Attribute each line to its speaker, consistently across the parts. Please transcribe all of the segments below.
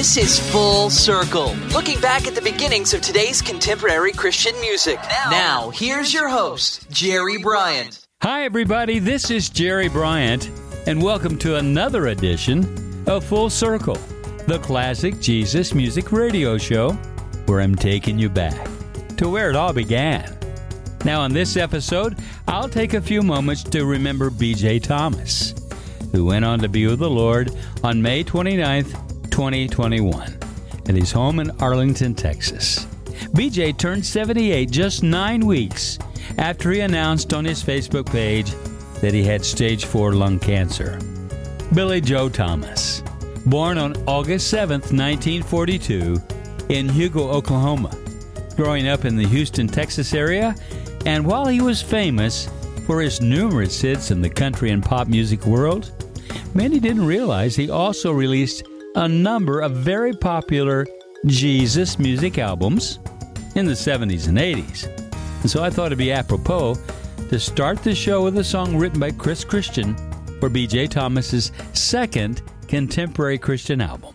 Speaker 1: This is Full Circle, looking back at the beginnings of today's contemporary Christian music. Now, here's your host, Jerry Bryant.
Speaker 2: Hi, everybody. This is Jerry Bryant, and welcome to another edition of Full Circle, the classic Jesus music radio show where I'm taking you back to where it all began. Now, on this episode, I'll take a few moments to remember B.J. Thomas, who went on to be with the Lord on May 29th, 2021, at his home in Arlington, Texas. BJ turned 78 just nine weeks after he announced on his Facebook page that he had stage 4 lung cancer. Billy Joe Thomas, born on August 7th, 1942, in Hugo, Oklahoma, growing up in the Houston, Texas area, and while he was famous for his numerous hits in the country and pop music world, many didn't realize he also released a number of very popular Jesus music albums in the 70s and 80s. And so I thought it'd be apropos to start the show with a song written by Chris Christian for B.J. Thomas's second contemporary Christian album.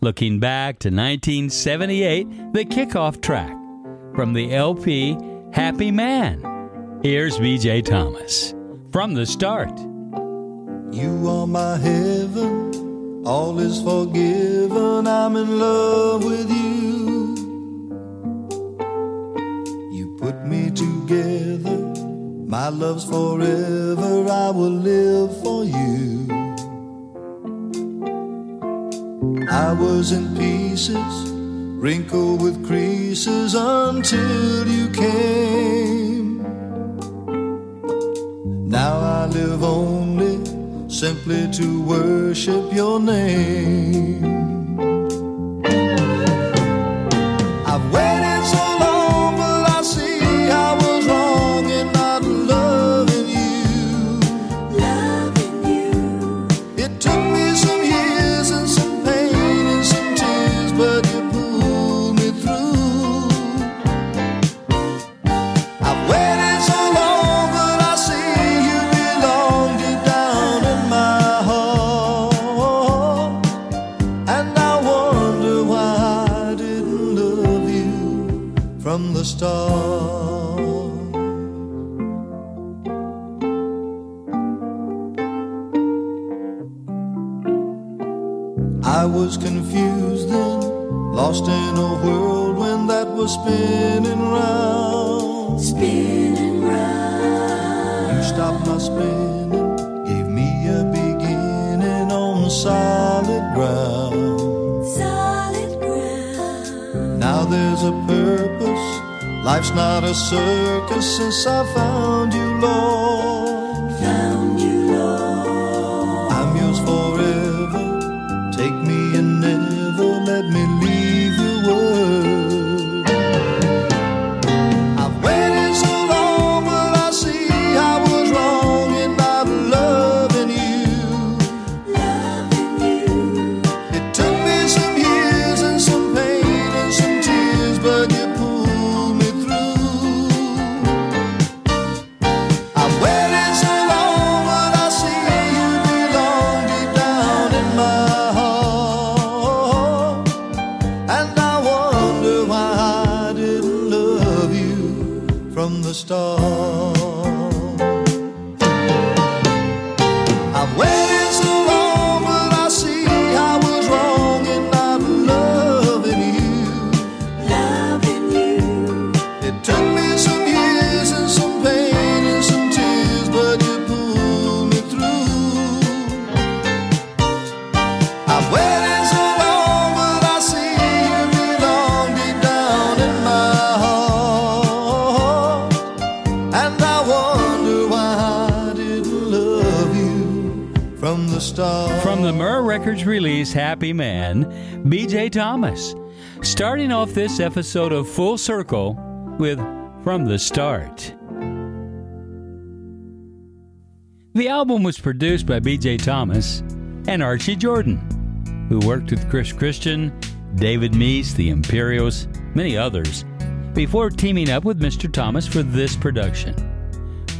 Speaker 2: Looking back to 1978, the kickoff track from the LP Happy Man. Here's B.J. Thomas from the start.
Speaker 3: You are my heaven, all is forgiven. I'm in love with you. You put me together, my love's forever. I will live for you. I was in pieces, wrinkled with creases until you came. Now I live only simply to worship your name. Start. I was confused then, lost in a whirlwind that was spinning round.
Speaker 4: Spinning round.
Speaker 3: You stopped my spinning, gave me a beginning on solid ground.
Speaker 4: Solid ground.
Speaker 3: Now there's a purpose, life's not a circus since I found you, Lord.
Speaker 2: Happy Man, BJ Thomas. Starting off this episode of Full Circle with From the Start. The album was produced by BJ Thomas and Archie Jordan, who worked with Chris Christian, David Meece, the Imperials, many others, before teaming up with Mr. Thomas for this production.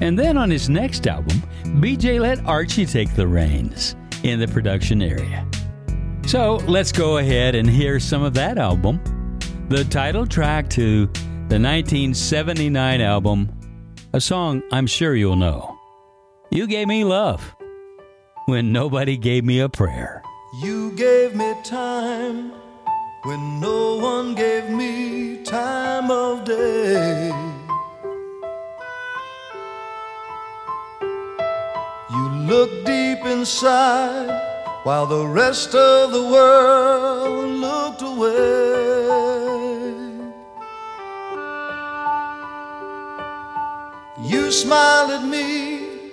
Speaker 2: And then on his next album, BJ let Archie take the reins in the production area. So let's go ahead and hear some of that album. The title track to the 1979 album, a song I'm sure you'll know. You gave me love when nobody gave me a prayer.
Speaker 3: You gave me time when no one gave me time of day. You looked deep inside while the rest of the world looked away. You smiled at me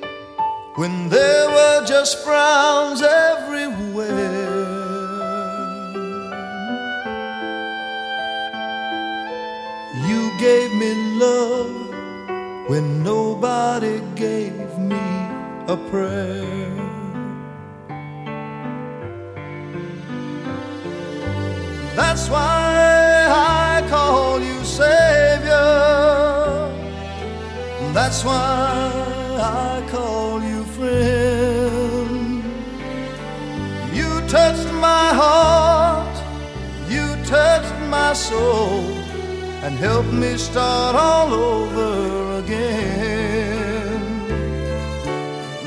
Speaker 3: when there were just frowns everywhere. You gave me love when nobody gave me a prayer. That's why I call you Savior. That's why I call you friend. You touched my heart, you touched my soul, and helped me start all over again.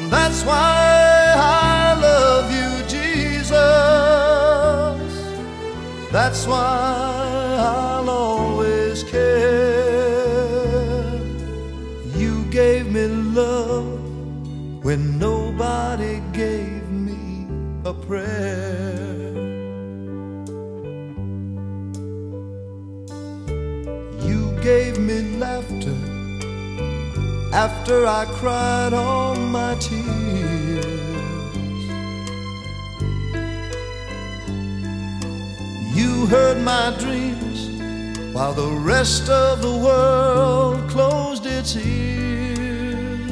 Speaker 3: That's why I love you, Jesus. That's why I'll always care. You gave me love when nobody gave me a prayer. You gave me laughter after I cried all my tears. You heard my dreams while the rest of the world closed its ears.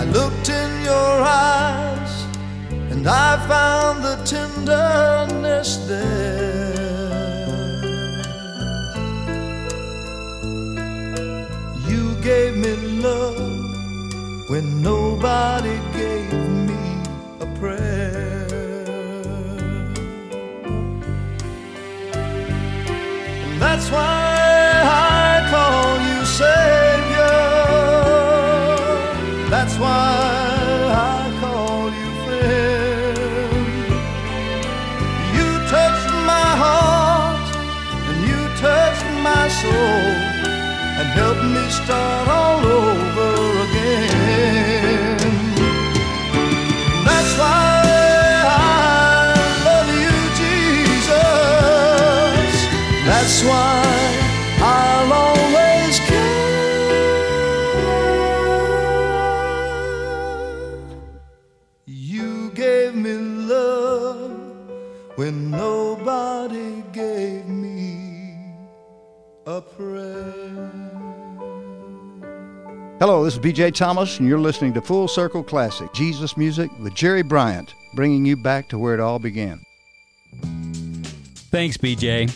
Speaker 3: I looked in your eyes and I found the tenderness there. You gave me love when nobody gave that's why I call you Savior. That's why I call you friend. You touched my heart and you touched my soul and helped me start
Speaker 5: Hello, this is BJ Thomas, and you're listening to Full Circle Classic Jesus Music with Jerry Bryant, bringing you back to where it all began.
Speaker 2: Thanks, BJ.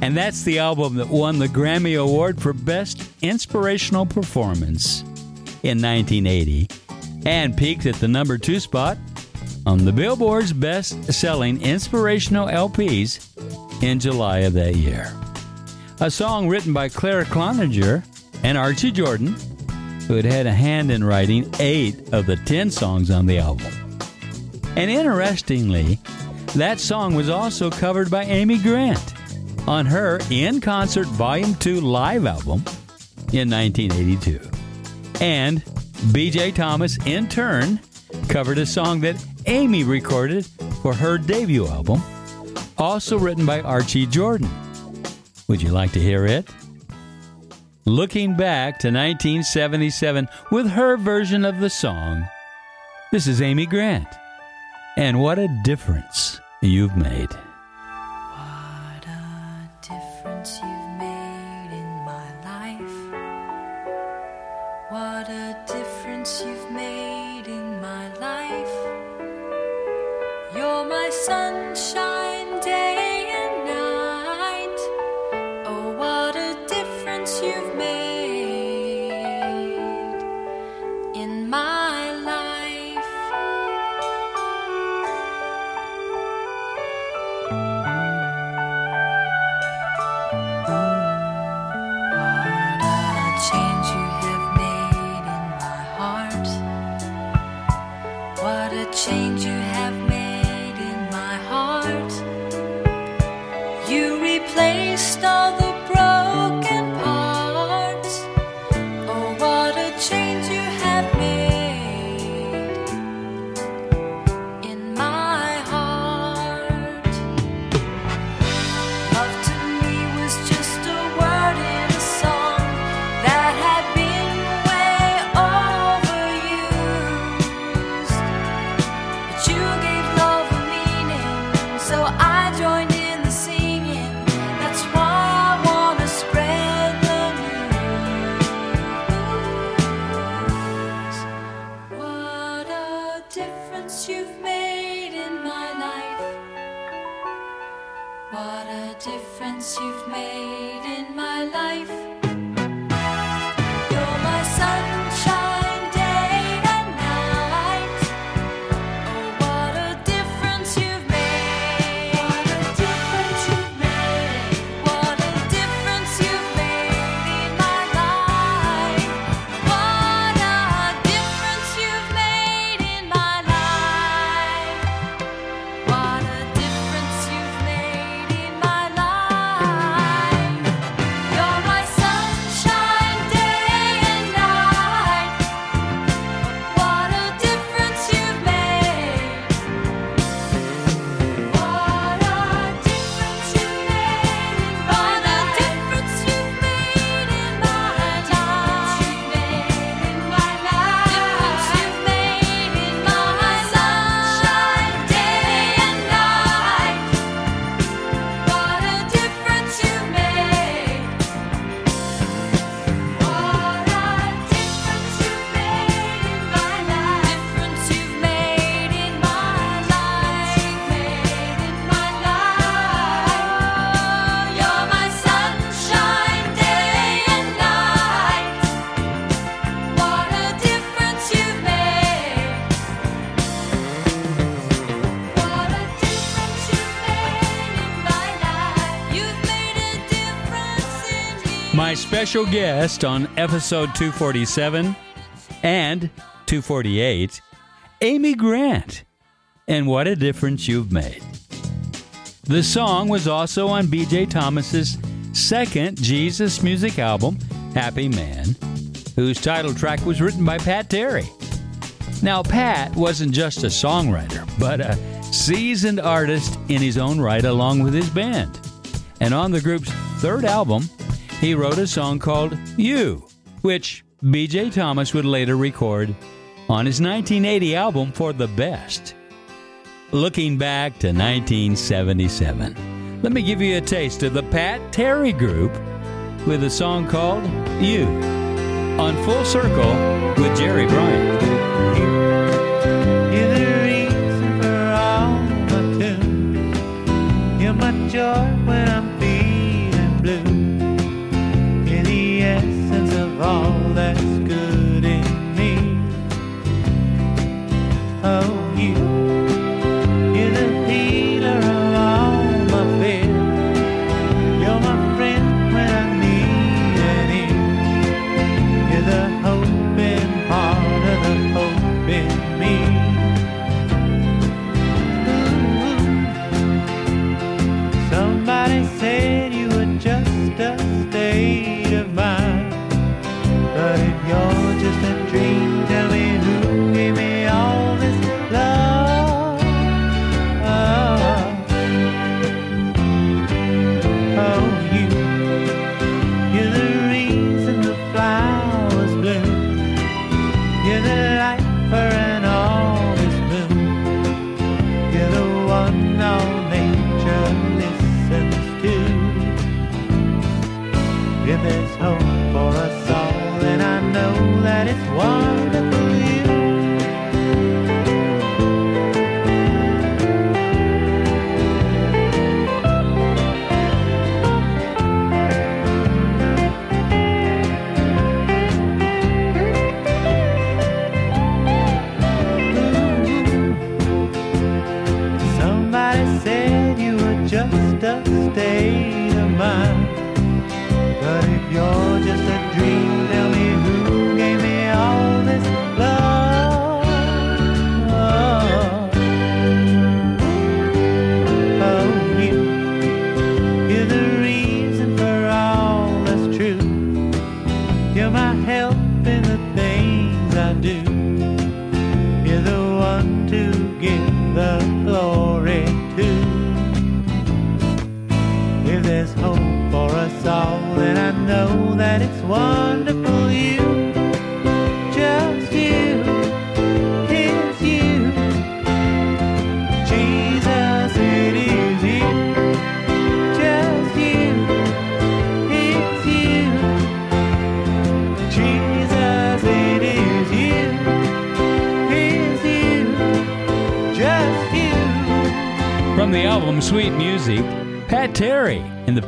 Speaker 2: And that's the album that won the Grammy Award for Best Inspirational Performance in 1980 and peaked at the number two spot on the Billboard's best selling inspirational LPs in July of that year. A song written by Claire Cloninger and Archie Jordan, who had had a hand in writing eight of the ten songs on the album. And interestingly, that song was also covered by Amy Grant on her In Concert Volume 2 live album in 1982. And BJ Thomas, in turn, covered a song that Amy recorded for her debut album, also written by Archie Jordan. Would you like to hear it? looking back to 1977 with her version of the song. This is Amy Grant, and what a difference you've made.
Speaker 4: placed all me.
Speaker 2: special guest on episode 247 and 248, Amy Grant. And what a difference you've made. The song was also on BJ Thomas's second Jesus music album, Happy Man, whose title track was written by Pat Terry. Now, Pat wasn't just a songwriter, but a seasoned artist in his own right, along with his band. And on the group's third album, he wrote a song called You, which BJ Thomas would later record on his 1980 album For the Best. Looking back to 1977, let me give you a taste of the Pat Terry Group with a song called You on Full Circle with Jerry Bryant.
Speaker 6: all
Speaker 7: that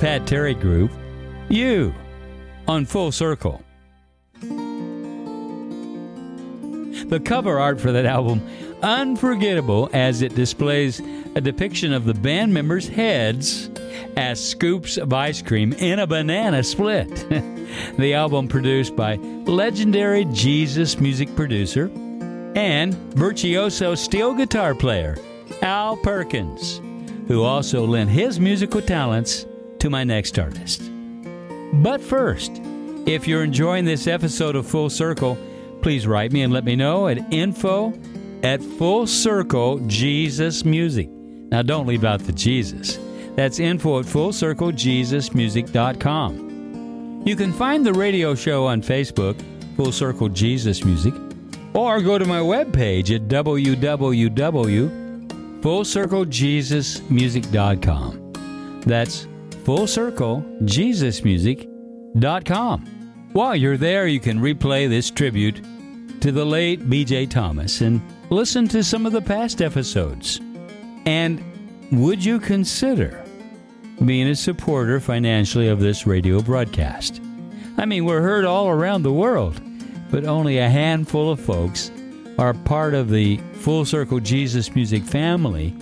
Speaker 2: Pat Terry Group, You on Full Circle. The cover art for that album, unforgettable as it displays a depiction of the band members' heads as scoops of ice cream in a banana split. the album produced by legendary Jesus music producer and virtuoso steel guitar player Al Perkins, who also lent his musical talents to my next artist. But first, if you're enjoying this episode of Full Circle, please write me and let me know at info at Full Circle Jesus Music. Now, don't leave out the Jesus. That's info at FullCircleJesusMusic.com. You can find the radio show on Facebook, Full Circle Jesus Music, or go to my webpage at www.fullcirclejesusmusic.com. That's FullCircleJesusMusic.com. While you're there, you can replay this tribute to the late B.J. Thomas and listen to some of the past episodes. And would you consider being a supporter financially of this radio broadcast? I mean, we're heard all around the world, but only a handful of folks are part of the Full Circle Jesus Music family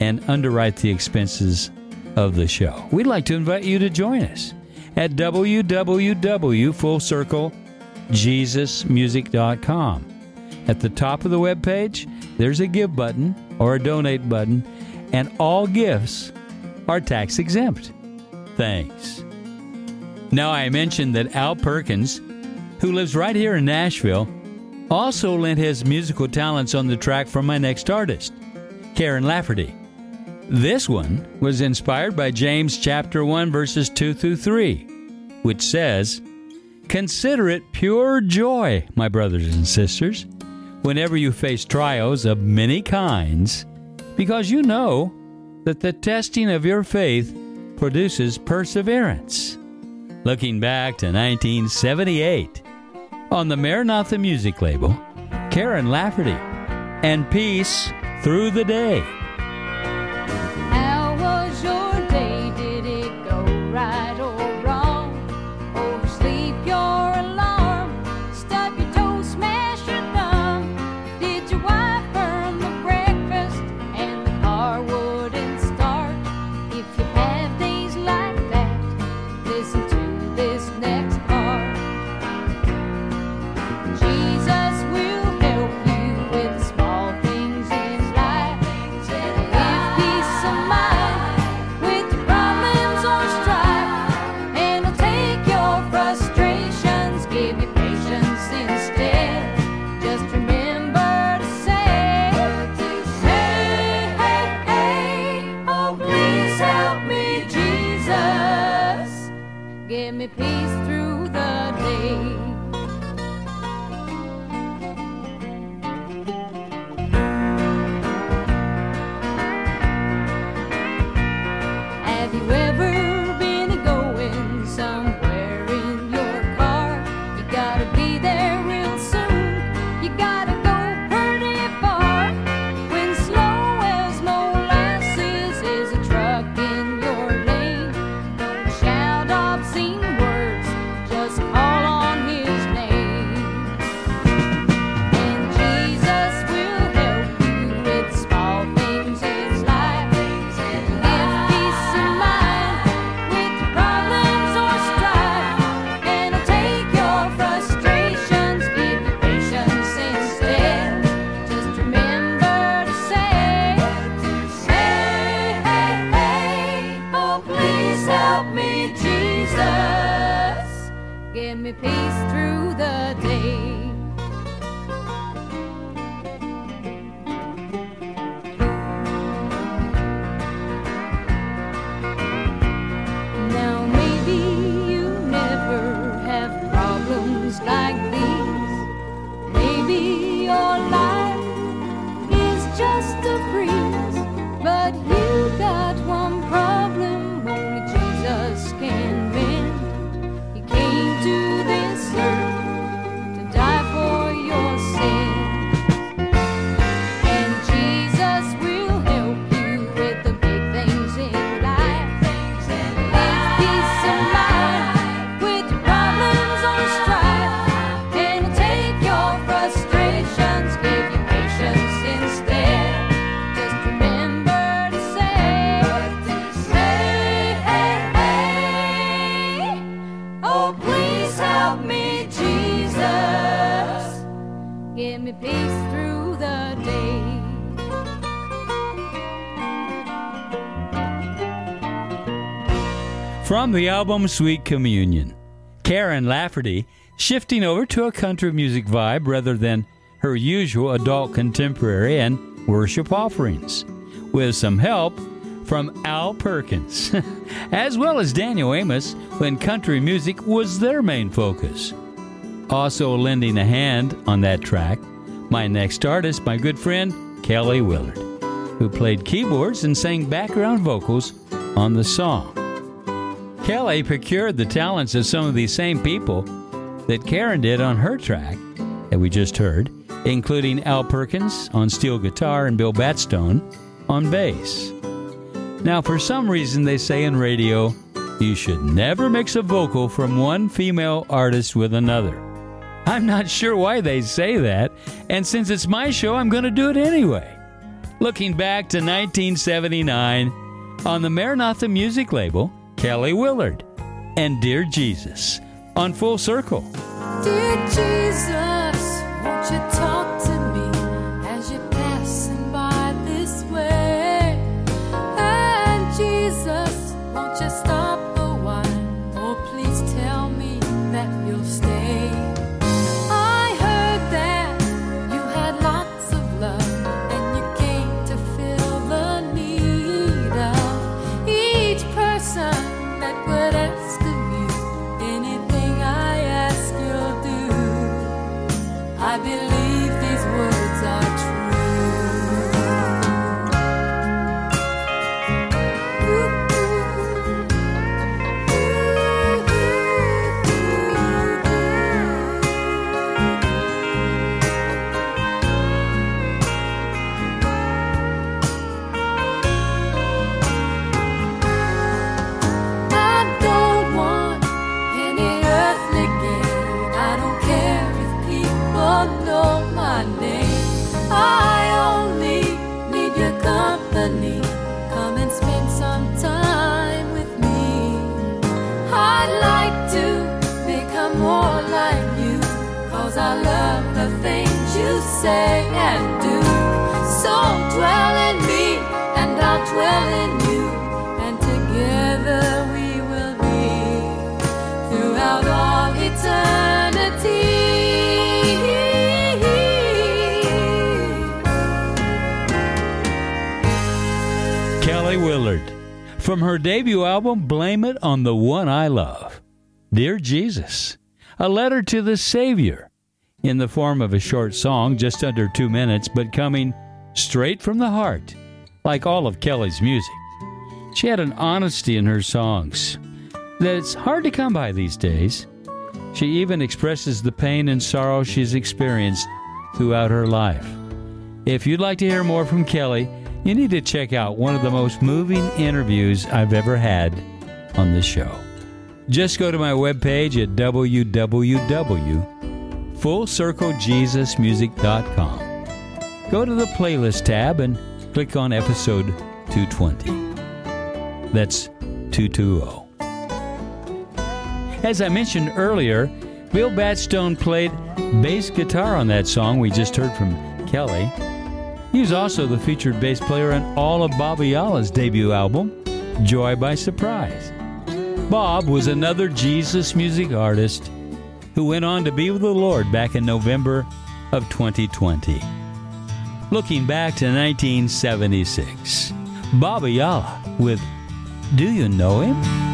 Speaker 2: and underwrite the expenses of the show. We'd like to invite you to join us at www.fullcirclejesusmusic.com. At the top of the webpage, there's a give button or a donate button, and all gifts are tax exempt. Thanks. Now, I mentioned that Al Perkins, who lives right here in Nashville, also lent his musical talents on the track from my next artist, Karen Lafferty. This one was inspired by James chapter 1 verses 2 through 3, which says, "Consider it pure joy, my brothers and sisters, whenever you face trials of many kinds, because you know that the testing of your faith produces perseverance." Looking back to 1978, on the Maranatha music label, Karen Lafferty, and Peace Through the Day.
Speaker 4: pain.
Speaker 2: From the album Sweet Communion, Karen Lafferty shifting over to a country music vibe rather than her usual adult contemporary and worship offerings, with some help from Al Perkins, as well as Daniel Amos when country music was their main focus. Also lending a hand on that track, my next artist, my good friend Kelly Willard, who played keyboards and sang background vocals on the song. Kelly procured the talents of some of these same people that Karen did on her track that we just heard, including Al Perkins on steel guitar and Bill Batstone on bass. Now, for some reason, they say in radio, you should never mix a vocal from one female artist with another. I'm not sure why they say that, and since it's my show, I'm going to do it anyway. Looking back to 1979, on the Maranatha music label, Kelly Willard and Dear Jesus on Full Circle.
Speaker 4: Dear Jesus, won't you talk to a
Speaker 2: letter to the Savior in the form of a short song just under two minutes, but coming straight from the heart, like all of Kelly's music. She had an honesty in her songs that's hard to come by these days. She even expresses the pain and sorrow she's experienced throughout her life. If you'd like to hear more from Kelly, you need to check out one of the most moving interviews I've ever had on this show. Just go to my webpage at www.fullcirclejesusmusic.com. Go to the playlist tab and click on episode 220. That's 220. As I mentioned earlier, Bill Batstone played bass guitar on that song we just heard from Kelly. He was also the featured bass player on all of Bob Ayala's debut album, Joy by Surprise. Bob was another Jesus music artist who went on to be with the Lord back in November of 2020. Looking back to 1976, Bob Ayala with Do You Know Him?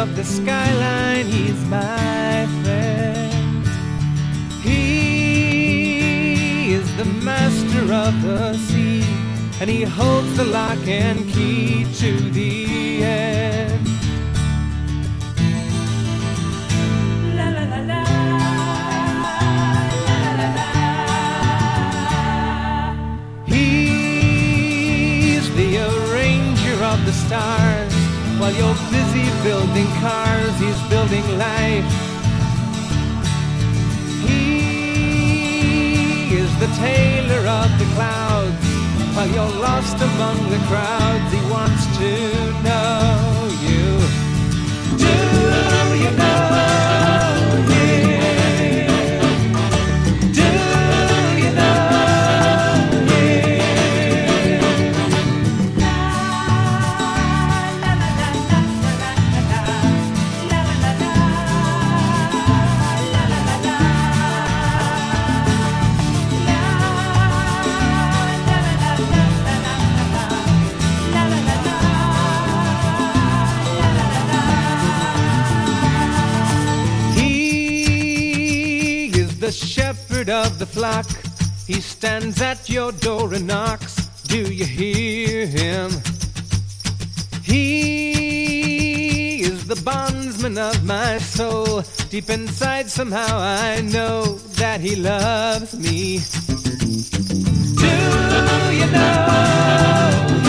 Speaker 6: Of the skyline. He's my friend. He is the master of the sea, and he holds the lock and key to the end. La la la la. He's the arranger of the stars. While you're busy building cars, he's building life. He is the tailor of the clouds. While you're lost among the crowds, he wants to know you. Stands at your door and knocks. Do you hear him? He is the bondsman of my soul. Deep inside, somehow I know that he loves me. Do you know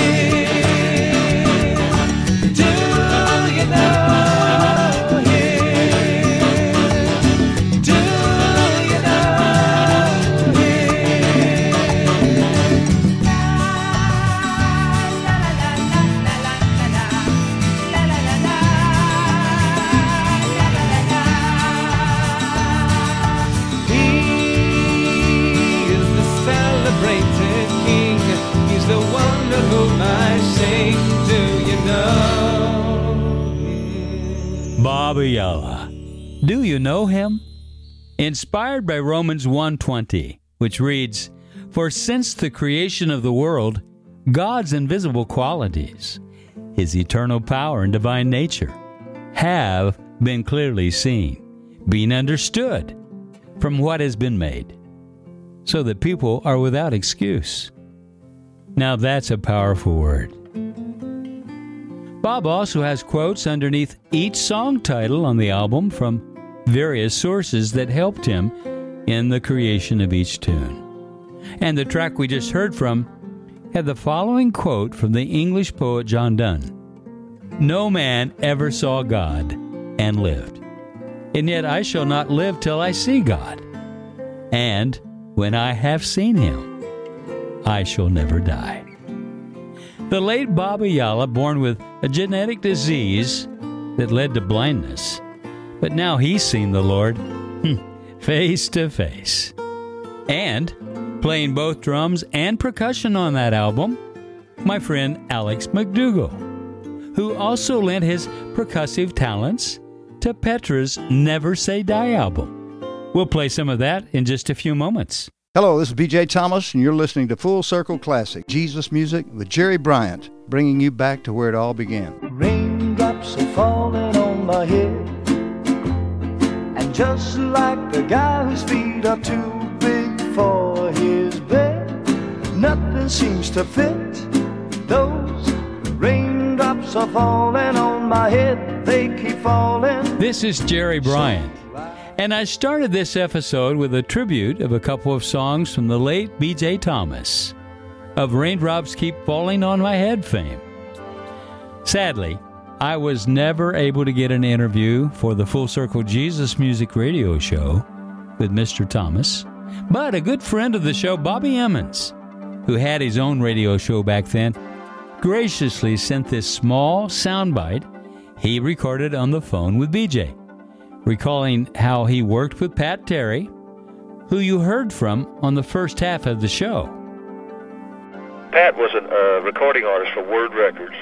Speaker 6: Bob Ayala. Do you know him?
Speaker 2: Inspired by Romans 1:20, which reads, "For since the creation of the world, God's invisible qualities, his eternal power and divine nature, have been clearly seen, being understood from what has been made, so that people are without excuse." Now that's a powerful word. Bob also has quotes underneath each song title on the album from various sources that helped him in the creation of each tune. And the track we just heard from had the following quote from the English poet John Donne No man ever saw God and lived, and yet I shall not live till I see God. And when I have seen him, I shall never die. The late Bob Ayala, born with a genetic disease that led to blindness, but now he's seen the Lord hmm, face to face. And playing both drums and percussion on that album, my friend Alex MacDougall, who also lent his percussive talents to Petra's Never Say Die album. We'll play some of that in just a few moments.
Speaker 5: Hello, this is BJ Thomas, and you're listening to Full Circle Classic, Jesus Music with Jerry Bryant, bringing you back to where it all began.
Speaker 3: Raindrops are falling on my head. And just like the guy whose feet are too big for his bed, nothing seems to fit. Those raindrops are falling on my head, they keep falling.
Speaker 2: This is Jerry Bryant. And I started this episode with a tribute of a couple of songs from the late B.J. Thomas of Raindrops Keep Falling on My Head fame. Sadly, I was never able to get an interview for the Full Circle Jesus Music Radio Show with Mr. Thomas, but a good friend of the show, Bobby Emmons, who had his own radio show back then, graciously sent this small soundbite he recorded on the phone with BJ recalling how he worked with Pat Terry, who you heard from on the first half of the show.
Speaker 8: Pat was a uh, recording artist for Word Records,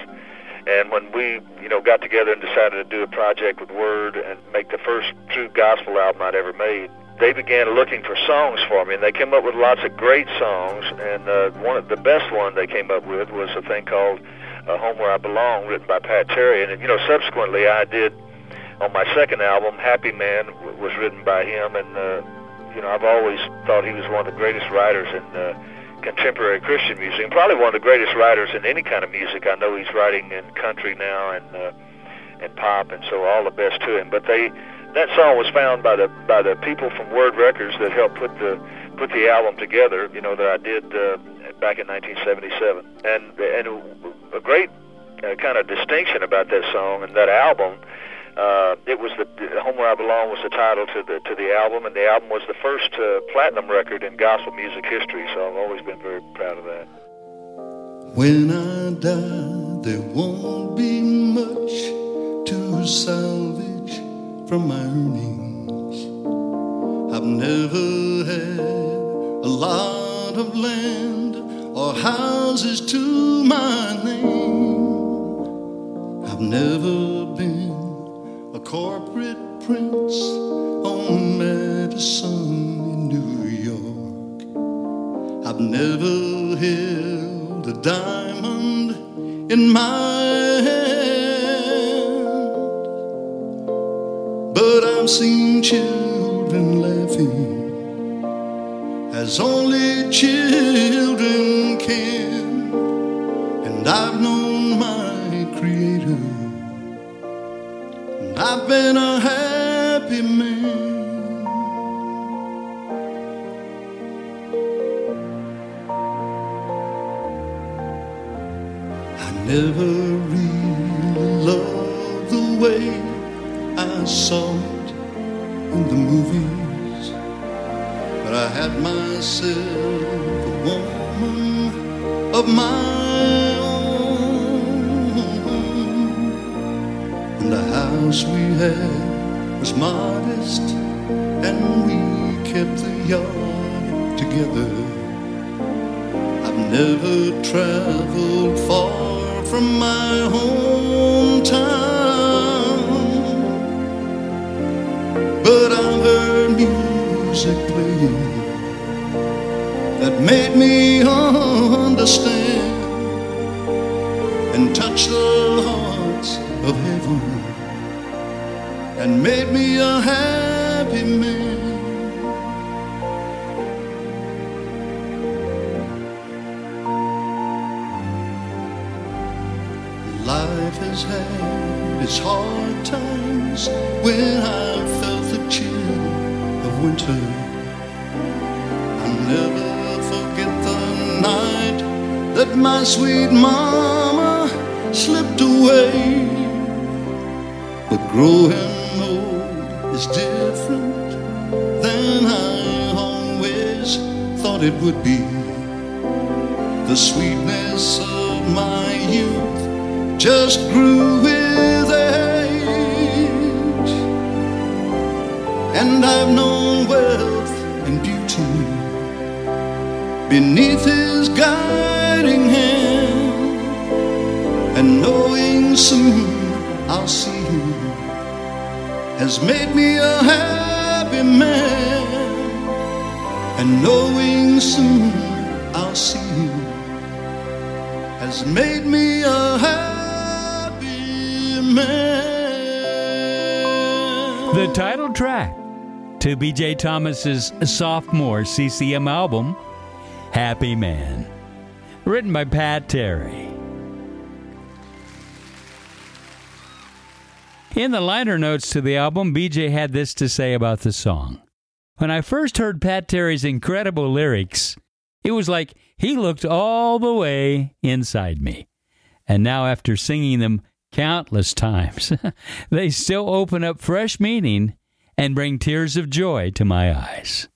Speaker 8: and when we, you know, got together and decided to do a project with Word and make the first true gospel album I'd ever made, they began looking for songs for me, and they came up with lots of great songs. And uh, one of the best one they came up with was a thing called uh, "Home Where I Belong," written by Pat Terry. And you know, subsequently, I did on my second album, "Happy Man," was written by him, and uh, you know, I've always thought he was one of the greatest writers in uh, contemporary Christian music, and probably one of the greatest writers in any kind of music. I know he's writing in country now and uh, and pop, and so all the best to him. But they that song was found by the by the people from Word Records that helped put the put the album together. You know that I did uh, back in 1977, and and a great uh, kind of distinction about that song and that album. Uh, it was the, the "Home Where I Belong" was the title to the to the album, and the album was the first uh, platinum record in gospel music history. So I've always been very proud of that.
Speaker 3: When I die, there won't be much to salvage from my earnings. I've never had a lot of land or houses to my name. I've never been corporate prince on Madison in New York. I've never held a diamond in my hand, but I've seen children laughing as only children can, and I've known and But growing old is different than I always thought it would be. The sweetness of my youth just grew with age. And I've known wealth and beauty beneath his guiding hand. And knowing soon I'll see has made me a happy man. And knowing soon I'll see him has made me a happy man.
Speaker 9: The title track to BJ Thomas's sophomore CCM album, Happy Man, written by Pat Terry. In the liner notes to the album, BJ had this to say about the song. When I first heard Pat Terry's incredible lyrics, it was like he looked all the way inside me. And now, after singing them countless times, they still open up fresh meaning and bring tears of joy to my eyes.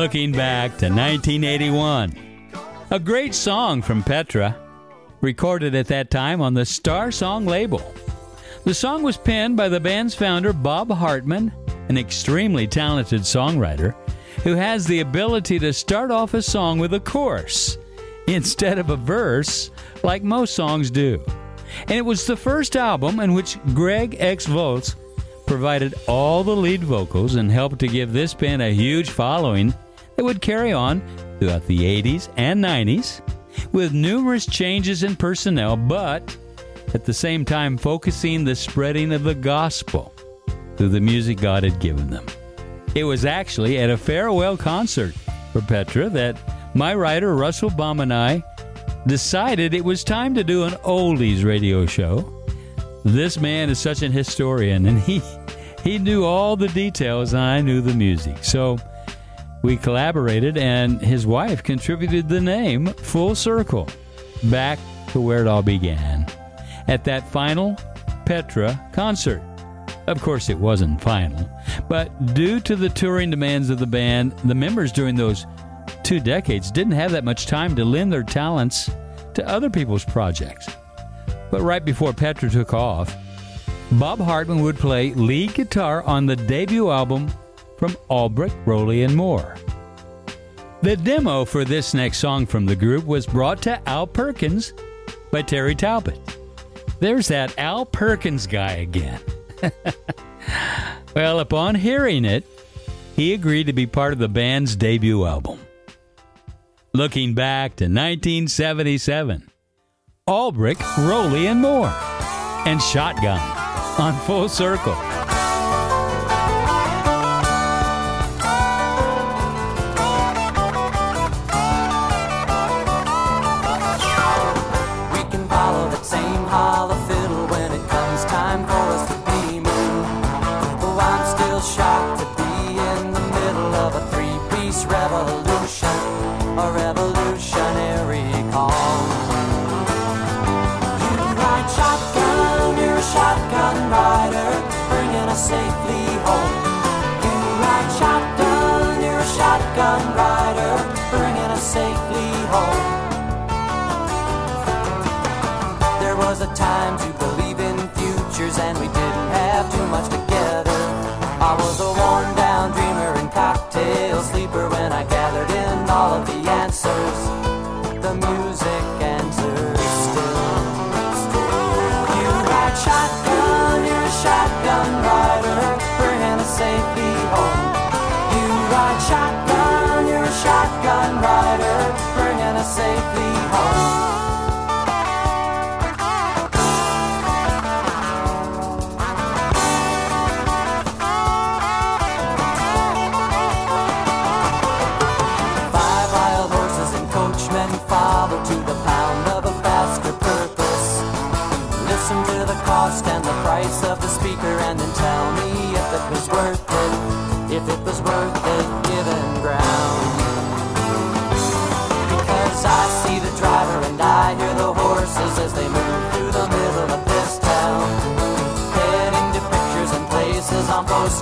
Speaker 2: Looking back to 1981. A great song from Petra, recorded at that time on the Star Song label. The song was penned by the band's founder, Bob Hartman, an extremely talented songwriter who has the ability to start off a song with a chorus instead of a verse like most songs do. And it was the first album in which Greg X. Volz provided all the lead vocals and helped to give this band a huge following that would carry on throughout the 80s and 90s with numerous changes in personnel, but at the same time focusing the spreading of the gospel through the music God had given them. It was actually at a farewell concert for Petra that my writer Russell Baum and I decided it was time to do an oldies radio show. This man is such an historian and he he knew all the details and I knew the music. So we collaborated and his wife contributed the name Full Circle back to where it all began at that final Petra concert. Of course, it wasn't final, but due to the touring demands of the band, the members during those two decades didn't have that much time to lend their talents to other people's projects. But right before Petra took off, Bob Hartman would play lead guitar on the debut album from Albrecht, Roley, and Moore. The demo for this next song from the group was brought to Al Perkins by Terry Talbot. There's that Al Perkins guy again. well, upon hearing it, he agreed to be part of the band's debut album. Looking back to 1977, Albrecht, Roley, and Moore, and Shotgun on Full Circle.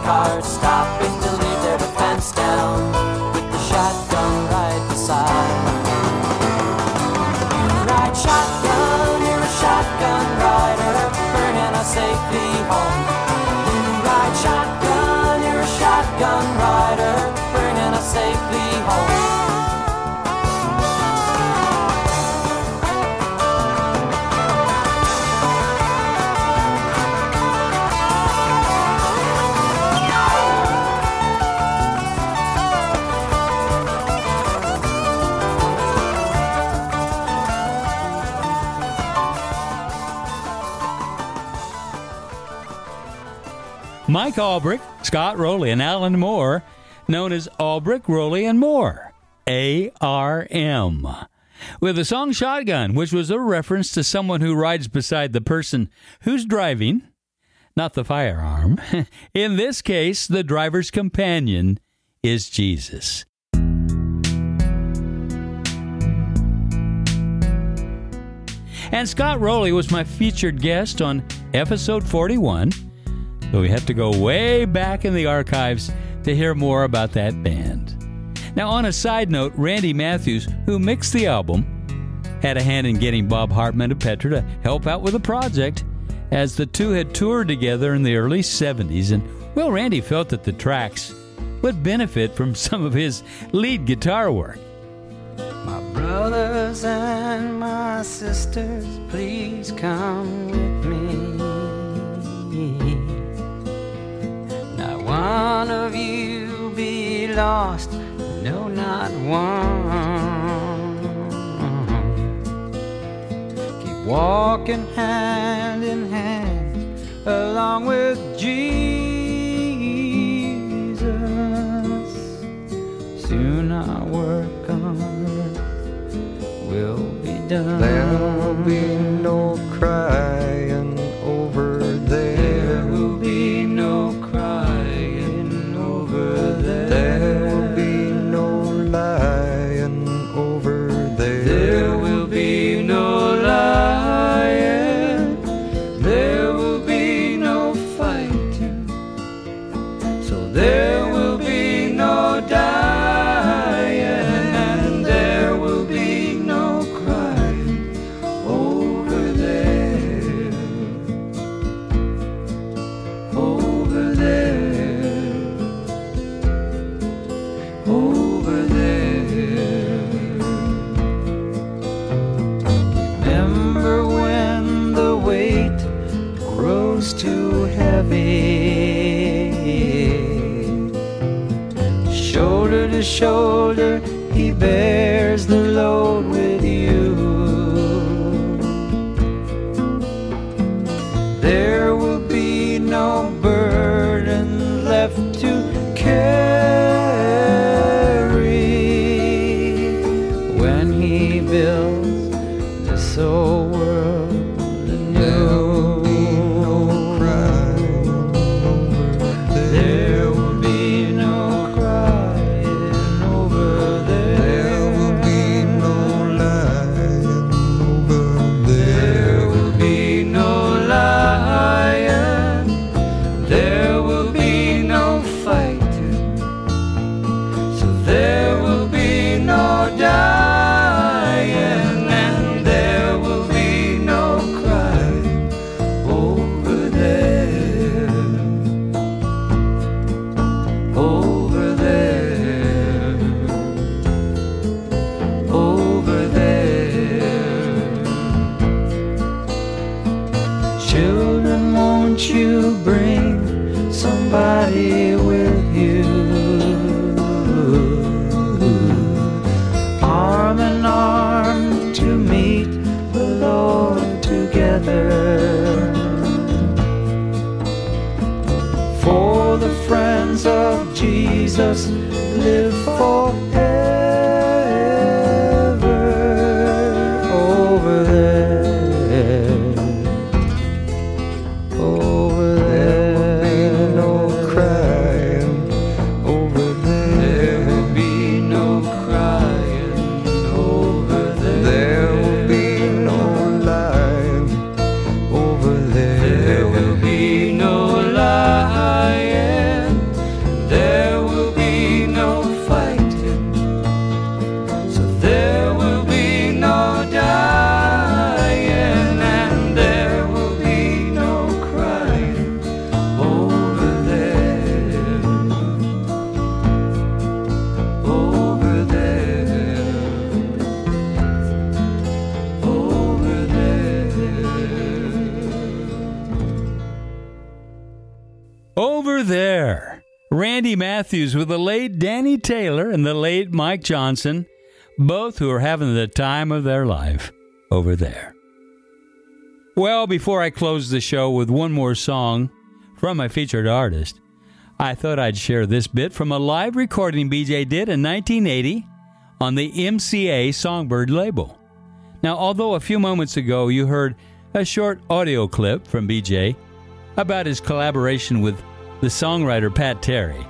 Speaker 10: Postcards, stopping to leave their defense down with the shotgun right beside. You ride shotgun, you're a shotgun rider, bringing us safely
Speaker 2: Mike Albrecht, Scott Roley, and Alan Moore, known as Albrecht, Roley, and Moore. ARM. With the song Shotgun, which was a reference to someone who rides beside the person who's driving, not the firearm. In this case, the driver's companion is Jesus. And Scott Roley was my featured guest on episode 41. So we have to go way back in the archives to hear more about that band. Now, on a side note, Randy Matthews, who mixed the album, had a hand in getting Bob Hartman of Petra to help out with the project, as the two had toured together in the early 70s. And, well, Randy felt that the tracks would benefit from some of his lead guitar work.
Speaker 10: My brothers and my sisters, please come with me. Not one of you be lost, no, not one. Keep walking hand in hand along with Jesus. Soon our work on earth will be done.
Speaker 11: There'll be no crying
Speaker 2: Randy Matthews with the late Danny Taylor and the late Mike Johnson, both who are having the time of their life over there. Well, before I close the show with one more song from my featured artist, I thought I'd share this bit from a live recording BJ did in 1980 on the MCA Songbird label. Now, although a few moments ago you heard a short audio clip from BJ about his collaboration with the songwriter Pat Terry,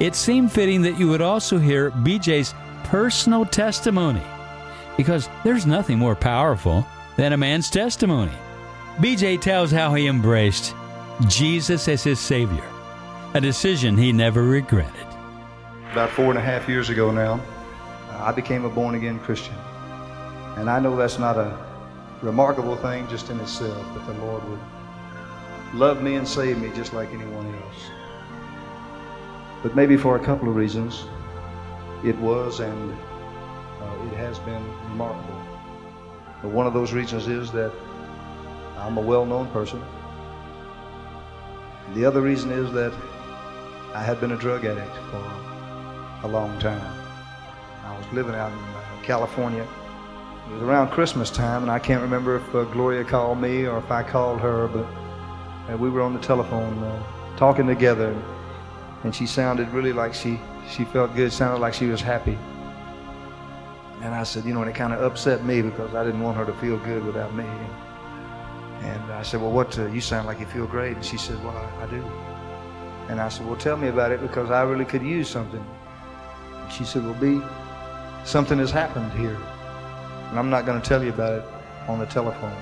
Speaker 2: it seemed fitting that you would also hear BJ's personal testimony because there's nothing more powerful than a man's testimony. BJ tells how he embraced Jesus as his Savior, a decision he never regretted.
Speaker 5: About four and a half years ago now, uh, I became a born again Christian. And I know that's not a remarkable thing just in itself, but the Lord would love me and save me just like anyone else. But maybe for a couple of reasons, it was and uh, it has been remarkable. But one of those reasons is that I'm a well known person. The other reason is that I had been a drug addict for a long time. I was living out in uh, California. It was around Christmas time, and I can't remember if uh, Gloria called me or if I called her, but uh, we were on the telephone uh, talking together, and she sounded really like she, she felt good, sounded like she was happy. And I said, you know, and it kind of upset me because I didn't want her to feel good without me. And I said, well, what, uh, you sound like you feel great. And she said, well, I, I do. And I said, well, tell me about it because I really could use something. And she said, well, B, something has happened here. And I'm not going to tell you about it on the telephone.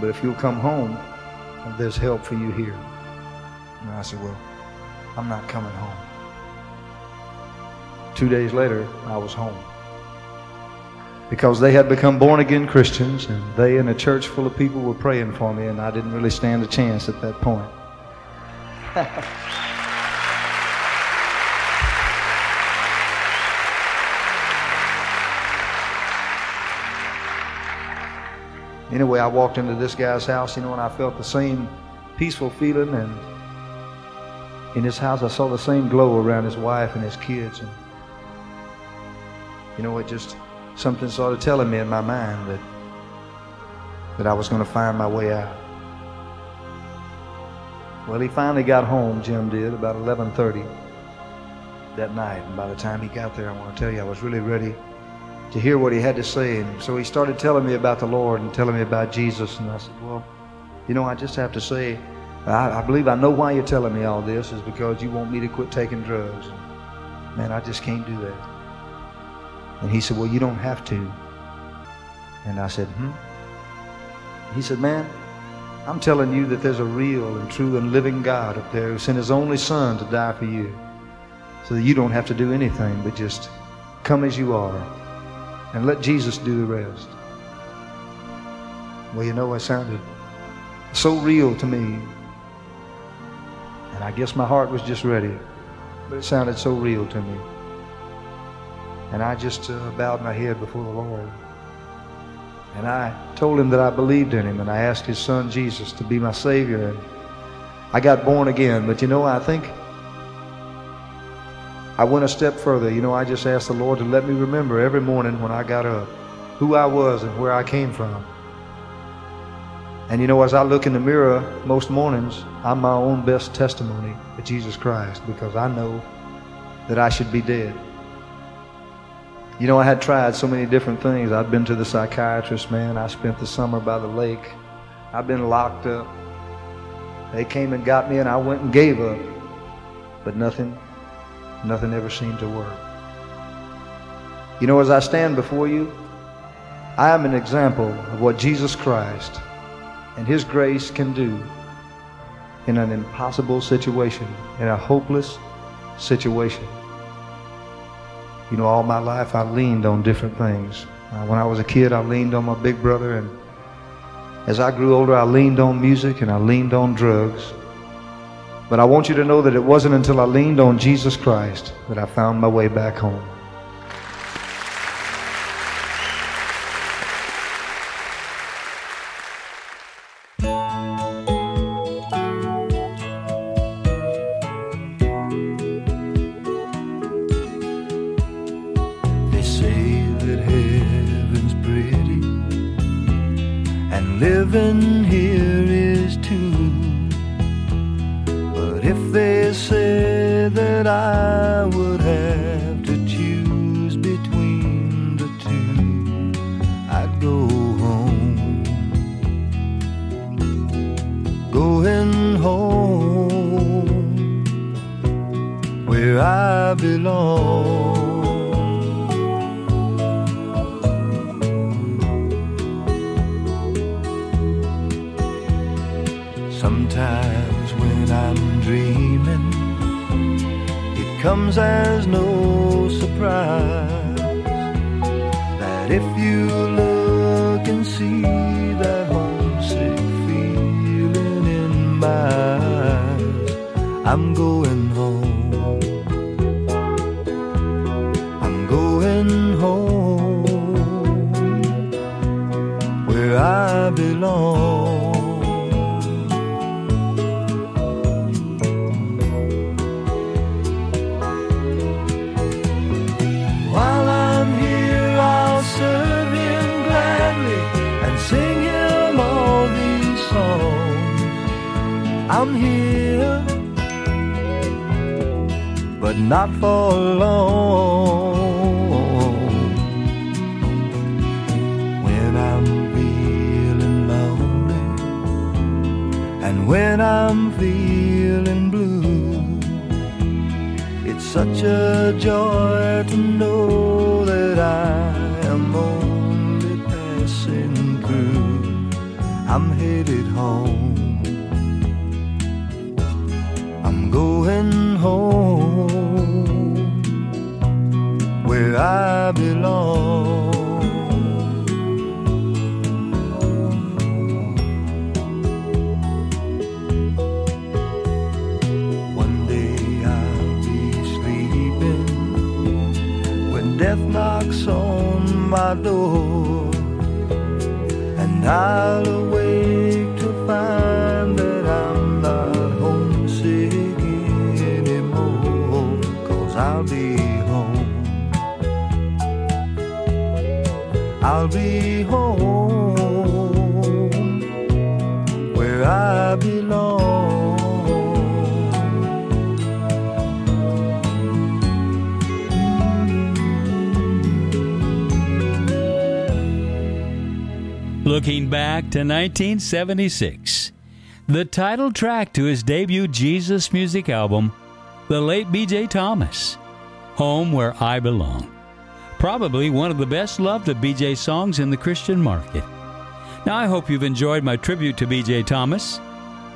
Speaker 5: But if you'll come home, there's help for you here. And I said, well, I'm not coming home. Two days later, I was home. Because they had become born again Christians, and they and a church full of people were praying for me, and I didn't really stand a chance at that point. Anyway, I walked into this guy's house, you know, and I felt the same peaceful feeling. And in his house, I saw the same glow around his wife and his kids. And, you know, it just, something started telling me in my mind that, that I was going to find my way out. Well, he finally got home, Jim did, about 11.30 that night. And by the time he got there, I want to tell you, I was really ready to hear what he had to say. And so he started telling me about the Lord and telling me about Jesus. And I said, Well, you know, I just have to say, I, I believe I know why you're telling me all this is because you want me to quit taking drugs. Man, I just can't do that. And he said, Well, you don't have to. And I said, Hmm? He said, Man, I'm telling you that there's a real and true and living God up there who sent his only son to die for you. So that you don't have to do anything but just come as you are and let Jesus do the rest. Well, you know, it sounded so real to me. And I guess my heart was just ready. But it sounded so real to me. And I just uh, bowed my head before the Lord. And I told him that I believed in him. And I asked his son Jesus to be my Savior. And I got born again. But you know, I think I went a step further. You know, I just asked the Lord to let me remember every morning when I got up who I was and where I came from. And you know, as I look in the mirror most mornings, I'm my own best testimony of Jesus Christ because I know
Speaker 3: that I should be dead. You know, I had tried so many different things. I'd been to the psychiatrist, man. I spent the summer by the lake. I've been locked up. They came and got me, and I went and gave up. But nothing, nothing ever seemed to work. You know, as I stand before you, I am an example of what Jesus Christ and His grace can do in an impossible situation, in a hopeless situation. You know, all my life I leaned on different things. Uh, when I was a kid, I leaned on my big brother, and as I grew older, I leaned on music and I leaned on drugs. But I want you to know that it wasn't until I leaned on Jesus Christ that I found my way back home. Sometimes when I'm dreaming, it comes as no not for long. When I'm feeling lonely and when I'm feeling blue. It's such a joy to know death knocks on my door, and I'll awake to find that I'm not homesick anymore. Cause I'll be home. I'll be
Speaker 2: Looking back to 1976, the title track to his debut Jesus music album, the late B.J. Thomas, Home Where I Belong. Probably one of the best loved of B.J. songs in the Christian market. Now, I hope you've enjoyed my tribute to B.J. Thomas,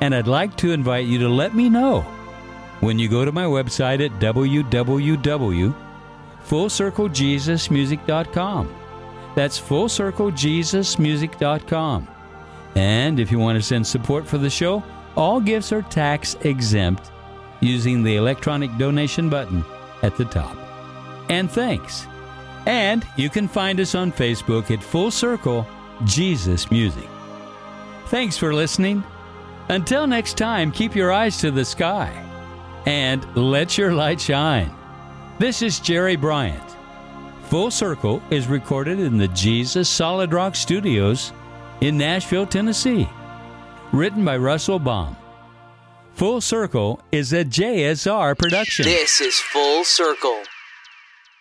Speaker 2: and I'd like to invite you to let me know when you go to my website at www.fullcirclejesusmusic.com. That's fullcirclejesusmusic.com. And if you want to send support for the show, all gifts are tax exempt using the electronic donation button at the top. And thanks. And you can find us on Facebook at Full Circle Jesus Music. Thanks for listening. Until next time, keep your eyes to the sky and let your light shine. This is Jerry Bryant. Full Circle is recorded in the Jesus Solid Rock Studios in Nashville, Tennessee. Written by Russell Baum. Full Circle is a JSR production.
Speaker 1: This is Full Circle.